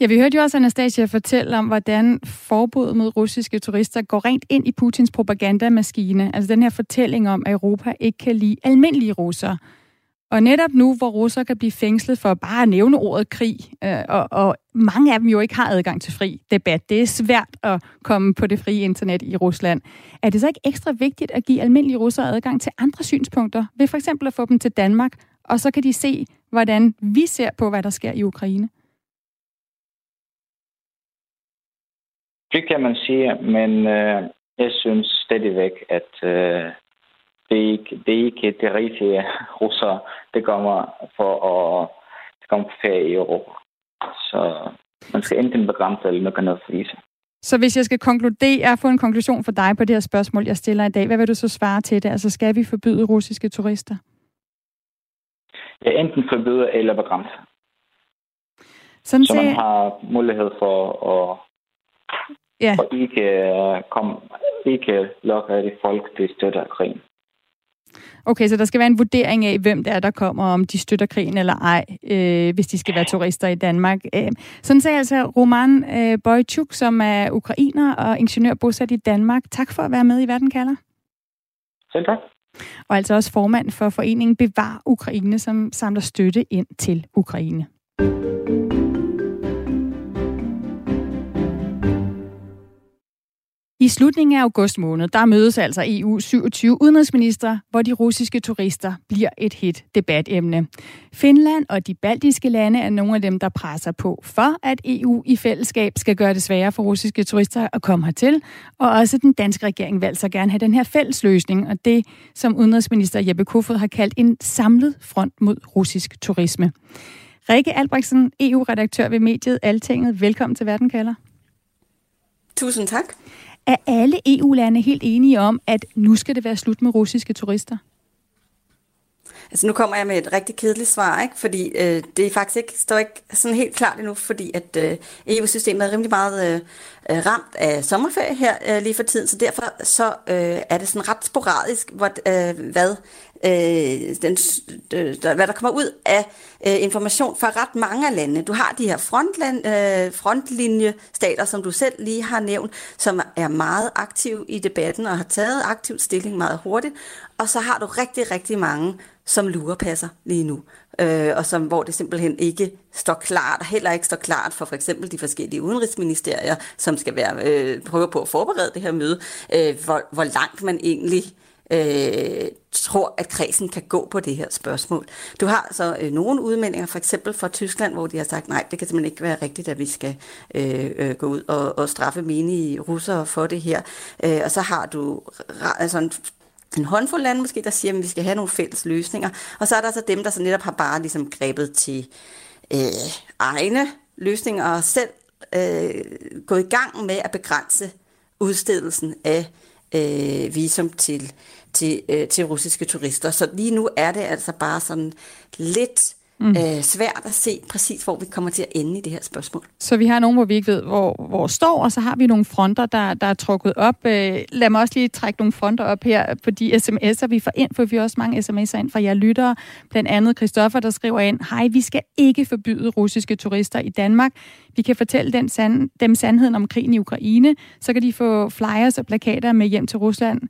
Ja, vi hørte jo også Anastasia fortælle om, hvordan forbuddet mod russiske turister går rent ind i Putins propagandamaskine. Altså den her fortælling om, at Europa ikke kan lide almindelige russere. Og netop nu, hvor russere kan blive fængslet for bare at nævne ordet krig, øh, og, og mange af dem jo ikke har adgang til fri debat. Det er svært at komme på det frie internet i Rusland. Er det så ikke ekstra vigtigt at give almindelige russere adgang til andre synspunkter, ved for eksempel at få dem til Danmark, og så kan de se, hvordan vi ser på, hvad der sker i Ukraine? Det kan man sige, men øh, jeg synes stadigvæk, at øh, det, er ikke, det er ikke det rigtige russere, det kommer for at komme på ferie i Europa. Så man skal enten begrænse eller ned for vise. Så hvis jeg skal konkludere, få en konklusion for dig på det her spørgsmål, jeg stiller i dag, hvad vil du så svare til det? Altså skal vi forbyde russiske turister? Ja, enten forbyde eller begrænse. Sådan så man har mulighed for at ja. og ikke, øh, kom, ikke lokke de folk, der støtter krigen. Okay, så der skal være en vurdering af, hvem det er, der kommer, om de støtter krigen eller ej, øh, hvis de skal være turister i Danmark. Øh, sådan sagde altså Roman øh, Bojchuk, som er ukrainer og ingeniør bosat i Danmark. Tak for at være med i Verden kalder. Selv tak. Og altså også formand for foreningen Bevar Ukraine, som samler støtte ind til Ukraine. I slutningen af august måned, der mødes altså EU 27 udenrigsminister, hvor de russiske turister bliver et hit debatemne. Finland og de baltiske lande er nogle af dem, der presser på for, at EU i fællesskab skal gøre det sværere for russiske turister at komme hertil. Og også den danske regering vil så gerne have den her fælles løsning, og det, som udenrigsminister Jeppe Kofod har kaldt en samlet front mod russisk turisme. Rikke Albrechtsen, EU-redaktør ved mediet Altinget. Velkommen til Verden kalder. Tusind tak. Er alle EU-lande helt enige om, at nu skal det være slut med russiske turister? Altså nu kommer jeg med et rigtig kedeligt svar, ikke? fordi øh, det er faktisk ikke, står ikke sådan helt klart endnu, fordi at øh, EU-systemet er rimelig meget øh, øh, ramt af sommerferie her øh, lige for tiden, så derfor så øh, er det sådan ret sporadisk, hvor, øh, hvad, øh, den, øh, der, hvad der kommer ud af øh, information fra ret mange af landene. Du har de her frontland, øh, frontlinjestater, som du selv lige har nævnt, som er meget aktive i debatten og har taget aktiv stilling meget hurtigt, og så har du rigtig, rigtig mange, som lurepasser lige nu, øh, og som, hvor det simpelthen ikke står klart, og heller ikke står klart for for eksempel de forskellige udenrigsministerier, som skal være, øh, prøve på at forberede det her møde, øh, hvor, hvor langt man egentlig øh, tror, at kredsen kan gå på det her spørgsmål. Du har så øh, nogle udmeldinger, for eksempel fra Tyskland, hvor de har sagt, nej, det kan simpelthen ikke være rigtigt, at vi skal øh, øh, gå ud og, og straffe menige russere for det her. Øh, og så har du øh, altså en en håndfuld lande måske, der siger, at vi skal have nogle fælles løsninger. Og så er der så dem, der så netop har bare ligesom grebet til øh, egne løsninger og selv øh, gået i gang med at begrænse udstedelsen af øh, visum til, til, øh, til russiske turister. Så lige nu er det altså bare sådan lidt mm. øh, svært at se præcis, hvor vi kommer til at ende i det her spørgsmål. Så vi har nogen, hvor vi ikke ved, hvor, hvor står, og så har vi nogle fronter, der, der er trukket op. Øh, lad mig også lige trække nogle fronter op her på de sms'er, vi får ind, for vi har også mange sms'er ind fra jer lyttere. Blandt andet Christoffer, der skriver ind, hej, vi skal ikke forbyde russiske turister i Danmark. Vi kan fortælle den sand, dem sandheden om krigen i Ukraine, så kan de få flyers og plakater med hjem til Rusland.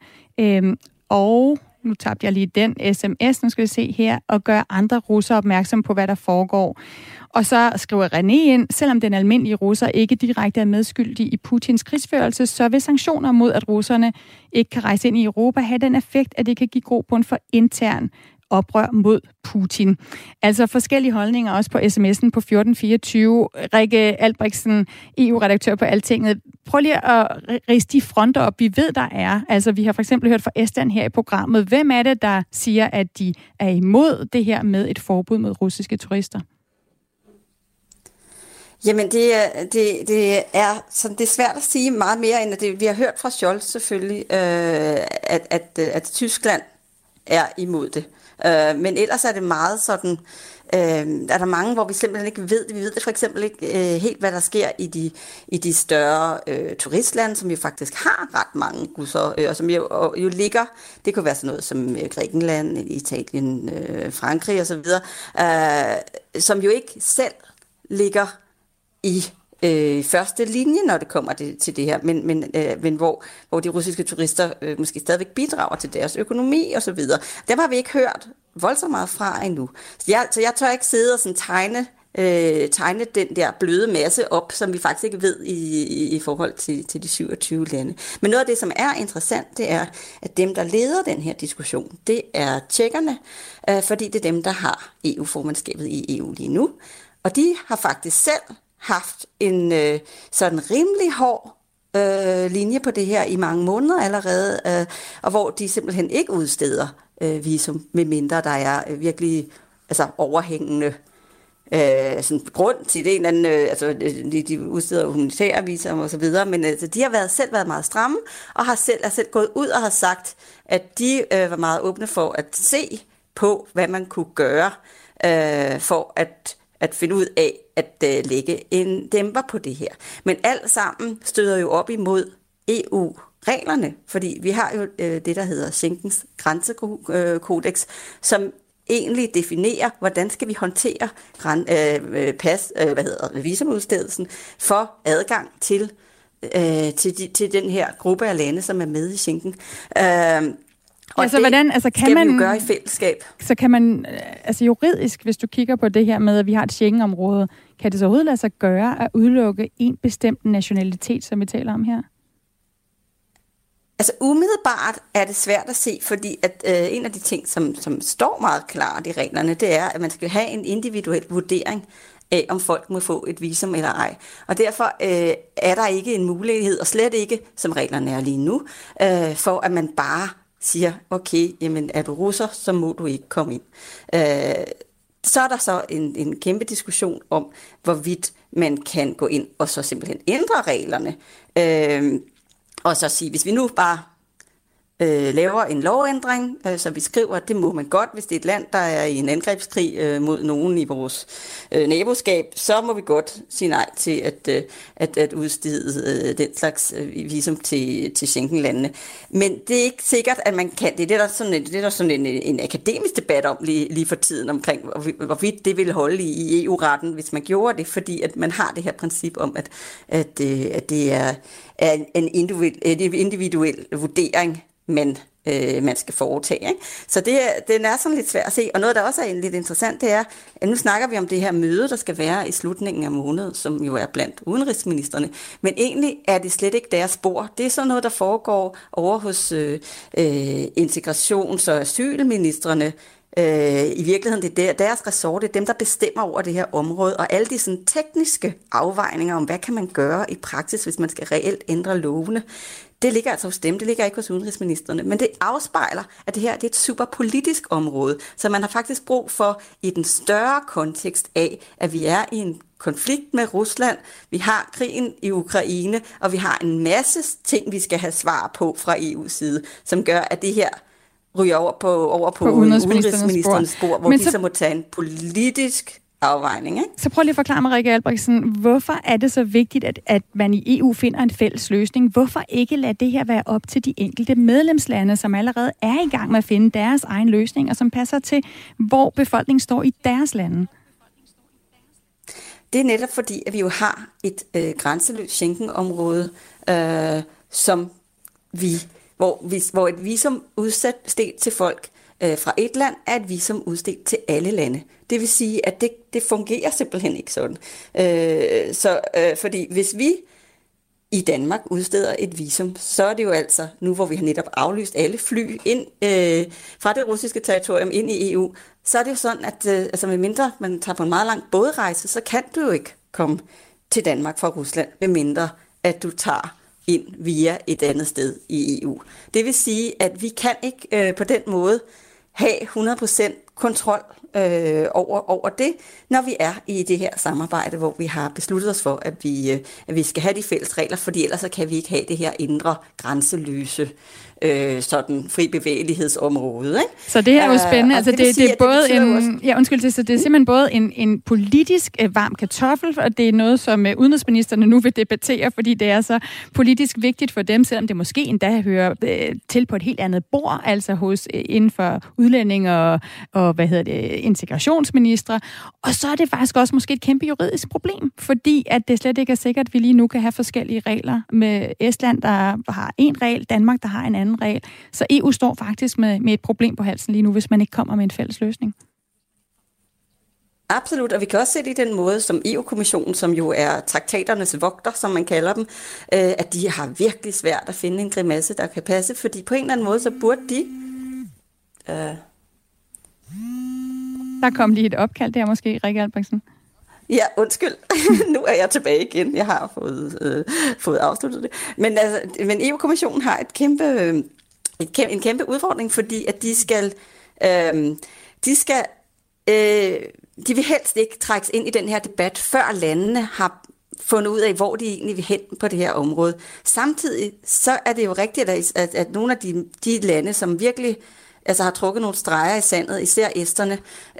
Øhm, og nu tabte jeg lige den sms, nu skal vi se her, og gøre andre russer opmærksom på, hvad der foregår. Og så skriver René ind, selvom den almindelige russer ikke direkte er medskyldig i Putins krigsførelse, så vil sanktioner mod, at russerne ikke kan rejse ind i Europa, have den effekt, at det kan give grobund for intern oprør mod Putin. Altså forskellige holdninger også på sms'en på 1424. Rikke Albrechtsen, EU-redaktør på Altinget. Prøv lige at riste de fronter op, vi ved, der er. Altså vi har for eksempel hørt fra Estland her i programmet. Hvem er det, der siger, at de er imod det her med et forbud mod russiske turister? Jamen, det det, det er, sådan, det er svært at sige meget mere, end at det, vi har hørt fra Scholz selvfølgelig, øh, at, at, at Tyskland er imod det. Øh, men ellers er det meget sådan, øh, er der mange, hvor vi simpelthen ikke ved det. Vi ved det for eksempel ikke øh, helt, hvad der sker i de, i de større øh, turistlande, som jo faktisk har ret mange busser, øh, og som jo, og jo ligger, det kunne være sådan noget som øh, Grækenland, øh, Italien, øh, Frankrig osv., øh, som jo ikke selv ligger i øh, første linje, når det kommer det, til det her, men, men, øh, men hvor, hvor de russiske turister øh, måske stadigvæk bidrager til deres økonomi og så videre. Dem har vi ikke hørt voldsomt meget fra endnu. Så jeg, så jeg tør ikke sidde og sådan tegne øh, tegne den der bløde masse op, som vi faktisk ikke ved i, i, i forhold til, til de 27 lande. Men noget af det, som er interessant, det er, at dem, der leder den her diskussion, det er tjekkerne, øh, fordi det er dem, der har EU-formandskabet i EU lige nu. Og de har faktisk selv haft en øh, sådan rimelig hård øh, linje på det her i mange måneder allerede, øh, og hvor de simpelthen ikke udsteder øh, visum, medmindre der er øh, virkelig altså, overhængende øh, sådan grund til det. En anden, øh, altså, øh, de, de udsteder humanitære visum og så videre, men altså, de har været, selv været meget stramme, og har selv, er selv gået ud og har sagt, at de øh, var meget åbne for at se på, hvad man kunne gøre øh, for at at finde ud af at uh, lægge en dæmper på det her. Men alt sammen støder jo op imod EU-reglerne, fordi vi har jo uh, det, der hedder Schengens grænsekodex, som egentlig definerer, hvordan skal vi håndtere græn, uh, pas, uh, hvad hedder visumudstedelsen for adgang til, uh, til, de, til den her gruppe af lande, som er med i Schengen. Uh, og altså, det hvordan, altså, kan skal man, vi jo gøre i fællesskab. Så kan man, øh, altså juridisk, hvis du kigger på det her med, at vi har et Schengen-område, kan det så overhovedet lade sig gøre at udelukke en bestemt nationalitet, som vi taler om her? Altså umiddelbart er det svært at se, fordi at øh, en af de ting, som, som står meget klart i reglerne, det er, at man skal have en individuel vurdering af, om folk må få et visum eller ej. Og derfor øh, er der ikke en mulighed, og slet ikke, som reglerne er lige nu, øh, for at man bare siger, okay, jamen er du russer, så må du ikke komme ind. Øh, så er der så en, en kæmpe diskussion om, hvorvidt man kan gå ind og så simpelthen ændre reglerne. Øh, og så sige, hvis vi nu bare øh, laver en lovændring, øh, så vi skriver, at det må man godt, hvis det er et land, der er i en angrebskrig øh, mod nogen i vores øh, naboskab, så må vi godt sige nej til at, øh, at, at udstede øh, den slags øh, visum til, til Schengen-landene. Men det er ikke sikkert, at man kan det. Det er der sådan en, det er der sådan en, en akademisk debat om lige, lige for tiden, omkring hvorvidt det ville holde i, i EU-retten, hvis man gjorde det, fordi at man har det her princip om, at, at, øh, at det er, er en individuel, individuel vurdering men øh, man skal foretage. Ikke? Så det, den er sådan lidt svært at se. Og noget, der også er lidt interessant, det er, at nu snakker vi om det her møde, der skal være i slutningen af måneden, som jo er blandt udenrigsministerne. Men egentlig er det slet ikke deres spor. Det er sådan noget, der foregår over hos øh, øh, integrations- og asylministerne, Øh, I virkeligheden, det er deres ressort, det er dem, der bestemmer over det her område, og alle de sådan, tekniske afvejninger om, hvad kan man gøre i praksis, hvis man skal reelt ændre lovene, det ligger altså hos dem, det ligger ikke hos udenrigsministerne. Men det afspejler, at det her det er et super politisk område, så man har faktisk brug for i den større kontekst af, at vi er i en konflikt med Rusland, vi har krigen i Ukraine, og vi har en masse ting, vi skal have svar på fra EU's side, som gør, at det her ryger over på, over på, på udenrigsministerens spor, hvor Men de så, så må tage en politisk afvejning. Ikke? Så prøv lige at forklare mig, Rikke Albrechtsen, hvorfor er det så vigtigt, at, at man i EU finder en fælles løsning? Hvorfor ikke lade det her være op til de enkelte medlemslande, som allerede er i gang med at finde deres egen løsning, og som passer til, hvor befolkningen står i deres lande? Det er netop fordi, at vi jo har et øh, grænseløst Schengen-område, øh, som vi, hvor, vi, hvor et visum udsat til folk øh, fra et land er et visum udstedt til alle lande. Det vil sige, at det, det fungerer simpelthen ikke sådan. Øh, så øh, fordi hvis vi i Danmark udsteder et visum, så er det jo altså, nu hvor vi har netop aflyst alle fly ind øh, fra det russiske territorium ind i EU, så er det jo sådan, at øh, altså mindre man tager på en meget lang bådrejse, så kan du jo ikke komme til Danmark fra Rusland, medmindre at du tager ind via et andet sted i EU. Det vil sige, at vi kan ikke øh, på den måde have 100% kontrol øh, over, over det, når vi er i det her samarbejde, hvor vi har besluttet os for, at vi, øh, at vi skal have de fælles regler, fordi ellers så kan vi ikke have det her indre grænseløse øh, sådan fri bevægelighedsområde. Ikke? Så det her er jo spændende. Uh, altså, det, det, det, er både det en, også... ja, undskyld, så det er simpelthen både en, en politisk uh, varm kartoffel, og det er noget, som uh, udenrigsministerne nu vil debattere, fordi det er så politisk vigtigt for dem, selvom det måske endda hører uh, til på et helt andet bord, altså hos uh, inden for udlænding og, og hvad hedder det, integrationsministre. Og så er det faktisk også måske et kæmpe juridisk problem, fordi at det slet ikke er sikkert, at vi lige nu kan have forskellige regler med Estland, der har en regel, Danmark, der har en anden regel. Så EU står faktisk med, med et problem på halsen lige nu, hvis man ikke kommer med en fælles løsning. Absolut, og vi kan også se det i den måde, som EU-kommissionen, som jo er traktaternes vogter, som man kalder dem, øh, at de har virkelig svært at finde en grimasse, der kan passe, fordi på en eller anden måde, så burde de... Øh... Der kom lige et opkald der måske, Rikke Albrechtsen. Ja, undskyld. nu er jeg tilbage igen. Jeg har fået, øh, fået afsluttet det. Men, altså, men EU-kommissionen har et kæmpe, øh, et kæmpe, en kæmpe udfordring, fordi at de skal, øh, de skal, øh, de vil helst ikke trækkes ind i den her debat, før landene har fundet ud af, hvor de egentlig vil hen på det her område. Samtidig så er det jo rigtigt, at, at, at nogle af de, de lande, som virkelig altså har trukket nogle streger i sandet, især æsterne,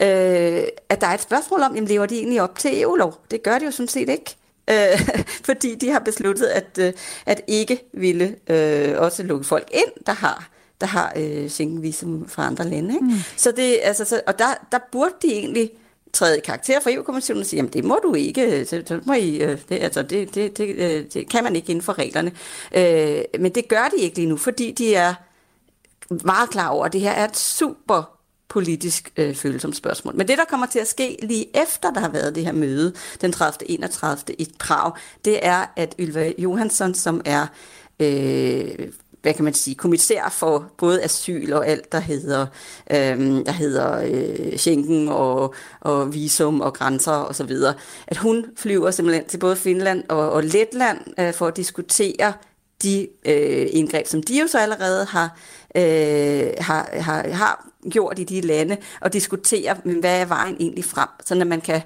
øh, at der er et spørgsmål om, jamen lever de egentlig op til EU-lov? Det gør de jo sådan set ikke. Øh, fordi de har besluttet at, øh, at ikke ville øh, også lukke folk ind, der har der har øh, Schengen-visum fra andre lande. Ikke? Mm. Så det, altså, så, og der, der burde de egentlig træde i karakter for EU-kommissionen og sige, jamen det må du ikke, så, så må I, øh, det, altså, det, det, det, øh, det kan man ikke inden for reglerne. Øh, men det gør de ikke lige nu, fordi de er meget klar over, at det her er et super politisk øh, følsomt spørgsmål. Men det, der kommer til at ske lige efter, der har været det her møde, den 30. 31. i Prag, det er, at Ylva Johansson, som er øh, hvad kan man sige, kommissær for både asyl og alt, der hedder, øh, der hedder øh, Schengen og, og visum og grænser og så videre, at hun flyver simpelthen til både Finland og, og Letland øh, for at diskutere de øh, indgreb, som de jo så allerede har, øh, har, har, har gjort i de lande, og diskutere, hvad er vejen egentlig frem, så man kan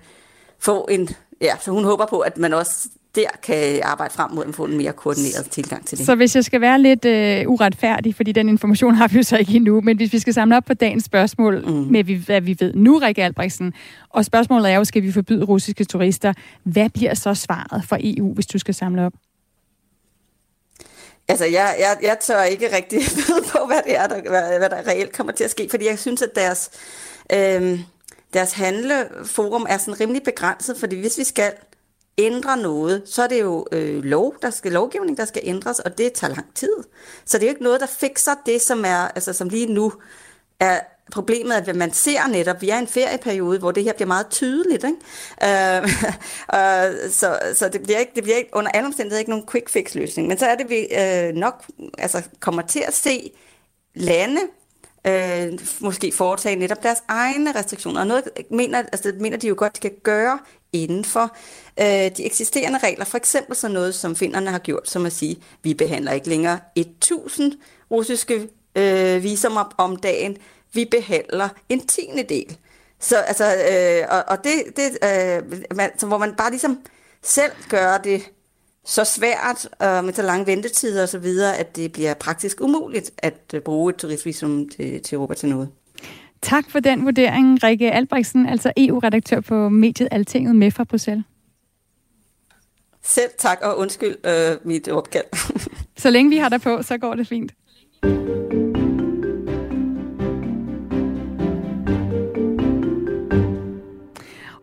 få en, ja, så hun håber på, at man også der kan arbejde frem mod at få en mere koordineret tilgang til det. Så hvis jeg skal være lidt øh, uretfærdig, fordi den information har vi jo så ikke endnu, men hvis vi skal samle op på dagens spørgsmål mm. med, hvad vi ved nu, Rikke Albrechtsen, og spørgsmålet er jo, skal vi forbyde russiske turister? Hvad bliver så svaret for EU, hvis du skal samle op? Altså, jeg, jeg, jeg tør ikke rigtig vide på, hvad det er, der, hvad, hvad der reelt kommer til at ske, fordi jeg synes, at deres, øh, deres handleforum er sådan rimelig begrænset, fordi hvis vi skal ændre noget, så er det jo øh, lov, der skal, lovgivning, der skal ændres, og det tager lang tid. Så det er jo ikke noget, der fikser det, som er, altså som lige nu er problemet er, at man ser netop, vi er i en ferieperiode, hvor det her bliver meget tydeligt. Ikke? Øh, øh, så så det, bliver ikke, det bliver ikke under alle omstændigheder ikke nogen quick fix løsning. Men så er det, vi øh, nok altså, kommer til at se lande, øh, måske foretage netop deres egne restriktioner. Og noget mener, altså, det mener de jo godt, de kan gøre inden for øh, de eksisterende regler. For eksempel sådan noget, som finderne har gjort, som at sige, vi behandler ikke længere 1000 russiske øh, uh, visumer om dagen, vi behandler en tiende del. Så, altså, øh, og, og det, det øh, man, så, hvor man bare ligesom selv gør det så svært øh, med så lange ventetider osv., at det bliver praktisk umuligt at øh, bruge et turistvisum til, til Europa til noget. Tak for den vurdering, Rikke Albrechtsen, altså EU-redaktør på mediet Altinget med fra Bruxelles. Selv tak, og undskyld øh, mit opkald. så længe vi har dig på, så går det fint.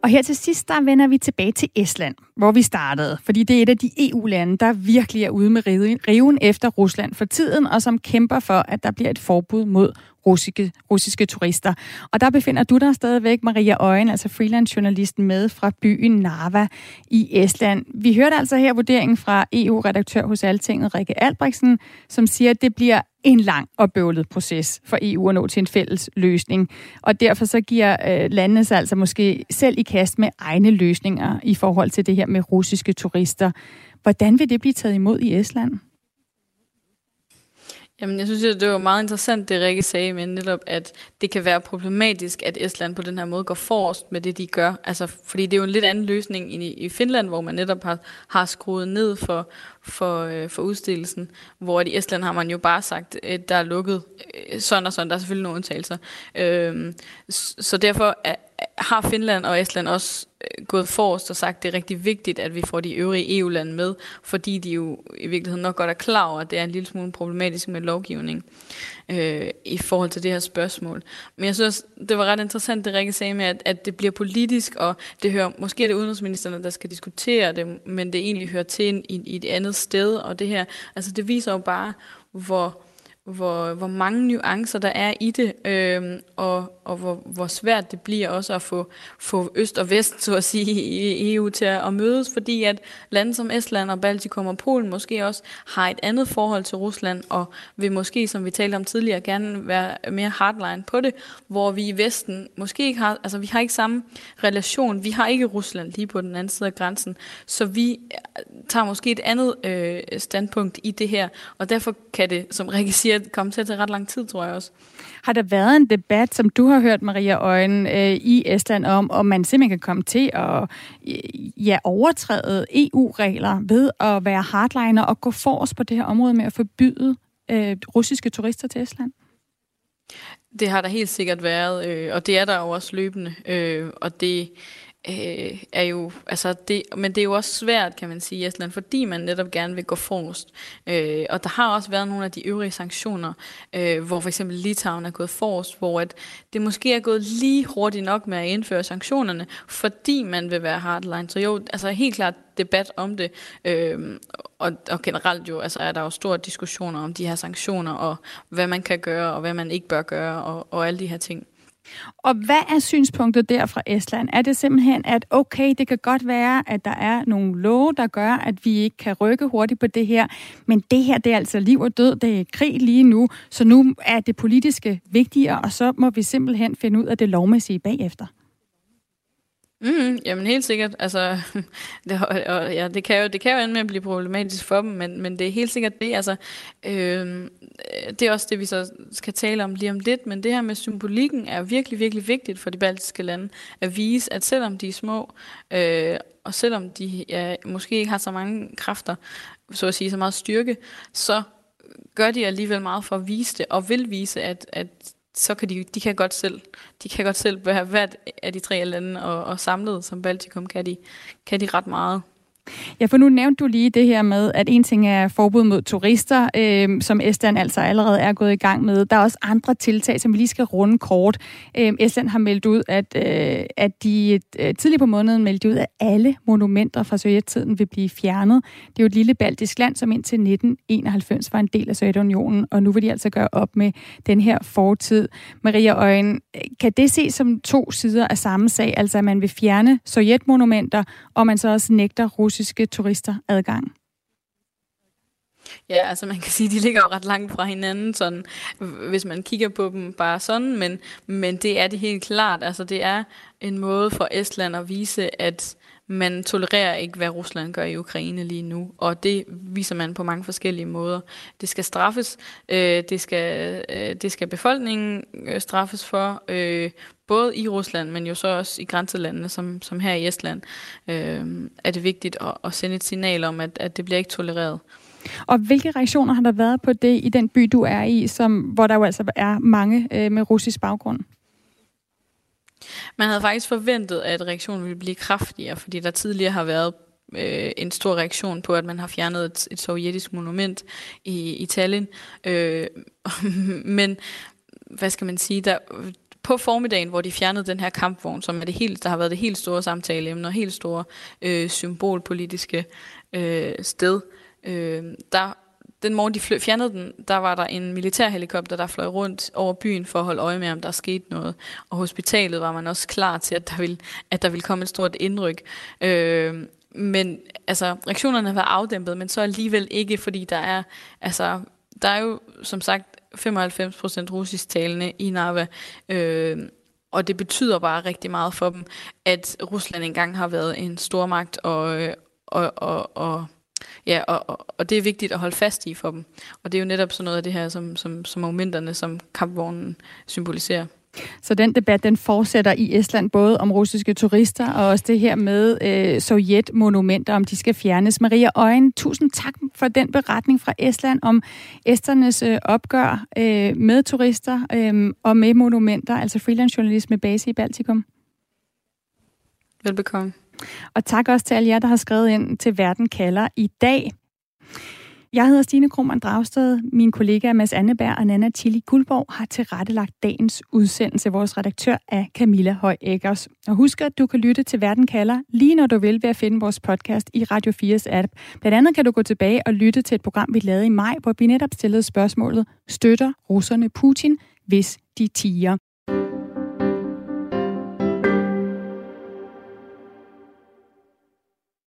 Og her til sidst, der vender vi tilbage til Estland, hvor vi startede. Fordi det er et af de EU-lande, der virkelig er ude med riven efter Rusland for tiden, og som kæmper for, at der bliver et forbud mod russiske, russiske turister. Og der befinder du dig stadigvæk, Maria Øjen, altså freelance-journalisten med fra byen Narva i Estland. Vi hørte altså her vurderingen fra EU-redaktør hos Altinget, Rikke Albrechtsen, som siger, at det bliver en lang og bøvlet proces for EU at nå til en fælles løsning. Og derfor så giver øh, landene sig altså måske selv i kast med egne løsninger i forhold til det her med russiske turister. Hvordan vil det blive taget imod i Estland? Jamen, jeg synes, at det var meget interessant, det Rikke sagde, men netop, at det kan være problematisk, at Estland på den her måde går forrest med det, de gør. Altså, fordi det er jo en lidt anden løsning i, i Finland, hvor man netop har, har skruet ned for, for, øh, for udstillelsen, hvor i Estland har man jo bare sagt, at der er lukket øh, sådan og sådan. Der er selvfølgelig nogle undtagelser. Øh, så derfor er, har Finland og Estland også øh, gået forrest og sagt, at det er rigtig vigtigt, at vi får de øvrige EU-lande med, fordi de jo i virkeligheden nok godt er klar over, at det er en lille smule problematisk med lovgivning øh, i forhold til det her spørgsmål. Men jeg synes, det var ret interessant, det Rikke sagde med, at, at det bliver politisk, og det hører, måske er det udenrigsministerne, der skal diskutere det, men det egentlig hører til i, i et andet sted, og det her, altså det viser jo bare, hvor hvor, hvor mange nuancer der er i det, øh, og, og hvor, hvor svært det bliver også at få, få øst og vest, så at sige, i EU til at, at mødes, fordi at lande som Estland og Baltikum og Polen måske også har et andet forhold til Rusland, og vil måske, som vi talte om tidligere, gerne være mere hardline på det, hvor vi i Vesten måske ikke har, altså vi har ikke samme relation, vi har ikke Rusland lige på den anden side af grænsen, så vi øh, tager måske et andet øh, standpunkt i det her, og derfor kan det, som Rikke siger, komme til at tage ret lang tid, tror jeg også. Har der været en debat, som du har hørt, Maria Øjen, øh, i Estland om, om man simpelthen kan komme til at ja, overtræde EU-regler ved at være hardliner og gå forrest på det her område med at forbyde øh, russiske turister til Estland? Det har der helt sikkert været, øh, og det er der jo også løbende, øh, og det øh, er jo, altså det, men det er jo også svært, kan man sige, i Estland, fordi man netop gerne vil gå forrest. Øh, og der har også været nogle af de øvrige sanktioner, øh, hvor for eksempel Litauen er gået forrest, hvor at det måske er gået lige hurtigt nok med at indføre sanktionerne, fordi man vil være hardline. Så jo, altså helt klart debat om det, øh, og, og generelt jo, altså er der jo store diskussioner om de her sanktioner, og hvad man kan gøre, og hvad man ikke bør gøre, og, og alle de her ting. Og hvad er synspunktet der fra Estland? Er det simpelthen, at okay, det kan godt være, at der er nogle love, der gør, at vi ikke kan rykke hurtigt på det her, men det her, det er altså liv og død, det er krig lige nu, så nu er det politiske vigtigere, og så må vi simpelthen finde ud af det lovmæssige bagefter. Mm, jamen helt sikkert. Altså, det, og, ja, det, kan jo, det kan jo ende med at blive problematisk for dem, men, men det er helt sikkert det. Altså, øh, det er også det, vi så skal tale om lige om lidt, men det her med symbolikken er virkelig, virkelig vigtigt for de baltiske lande. At vise, at selvom de er små, øh, og selvom de ja, måske ikke har så mange kræfter, så at sige så meget styrke, så gør de alligevel meget for at vise det, og vil vise, at, at så kan de, de kan godt selv, de kan godt selv være hvert af de tre lande, og, og samlet som Baltikum kan de, kan de ret meget. Ja, for nu nævnte du lige det her med, at en ting er forbud mod turister, øh, som Estland altså allerede er gået i gang med. Der er også andre tiltag, som vi lige skal runde kort. Øh, Estland har meldt ud, at, øh, at de øh, tidligere på måneden meldte ud, at alle monumenter fra sovjettiden vil blive fjernet. Det er jo et lille baltisk land, som indtil 1991 var en del af Sovjetunionen, og nu vil de altså gøre op med den her fortid. Maria Øjen, kan det ses som to sider af samme sag, altså at man vil fjerne sovjetmonumenter, og man så også nægter russiske russiske turister adgang? Ja, altså man kan sige, at de ligger jo ret langt fra hinanden, sådan, hvis man kigger på dem bare sådan, men, men det er det helt klart. Altså det er en måde for Estland at vise, at man tolererer ikke, hvad Rusland gør i Ukraine lige nu, og det viser man på mange forskellige måder. Det skal straffes, øh, det, skal, øh, det skal befolkningen øh, straffes for, øh, både i Rusland, men jo så også i grænselandene, som, som her i Estland, øh, er det vigtigt at, at sende et signal om, at, at det bliver ikke tolereret. Og hvilke reaktioner har der været på det i den by, du er i, som, hvor der jo altså er mange øh, med russisk baggrund? Man havde faktisk forventet, at reaktionen ville blive kraftigere, fordi der tidligere har været øh, en stor reaktion på, at man har fjernet et, et sovjetisk monument i, i Tallinn. Øh, men hvad skal man sige, der, på formiddagen, hvor de fjernede den her kampvogn, som er det helt, der har været det helt store samtaleemne og helt store øh, symbolpolitiske øh, sted, øh, der den morgen, de fjernede den, der var der en militærhelikopter, der fløj rundt over byen for at holde øje med, om der skete noget. Og hospitalet var man også klar til, at der ville, at der ville komme et stort indryk. Øh, men altså, reaktionerne var afdæmpet, men så alligevel ikke, fordi der er, altså, der er jo som sagt 95 procent russisk talende i Narva, øh, og det betyder bare rigtig meget for dem, at Rusland engang har været en stormagt, og, øh, og, og, og Ja, og, og det er vigtigt at holde fast i for dem. Og det er jo netop sådan noget af det her, som, som, som momenterne, som kampvognen symboliserer. Så den debat, den fortsætter i Estland, både om russiske turister, og også det her med øh, sovjetmonumenter, om de skal fjernes. Maria Øjen, tusind tak for den beretning fra Estland om esternes øh, opgør øh, med turister øh, og med monumenter, altså freelance-journalist med base i Baltikum. Velbekomme. Og tak også til alle jer, der har skrevet ind til Verden kalder i dag. Jeg hedder Stine Krohmann Dragsted. Min kollega Mads Anneberg og Nana Tilly Guldborg har tilrettelagt dagens udsendelse. Vores redaktør er Camilla Høj Eggers. Og husk, at du kan lytte til Verden kalder lige når du vil ved at finde vores podcast i Radio 4's app. Blandt andet kan du gå tilbage og lytte til et program, vi lavede i maj, hvor vi netop stillede spørgsmålet, støtter russerne Putin, hvis de tiger?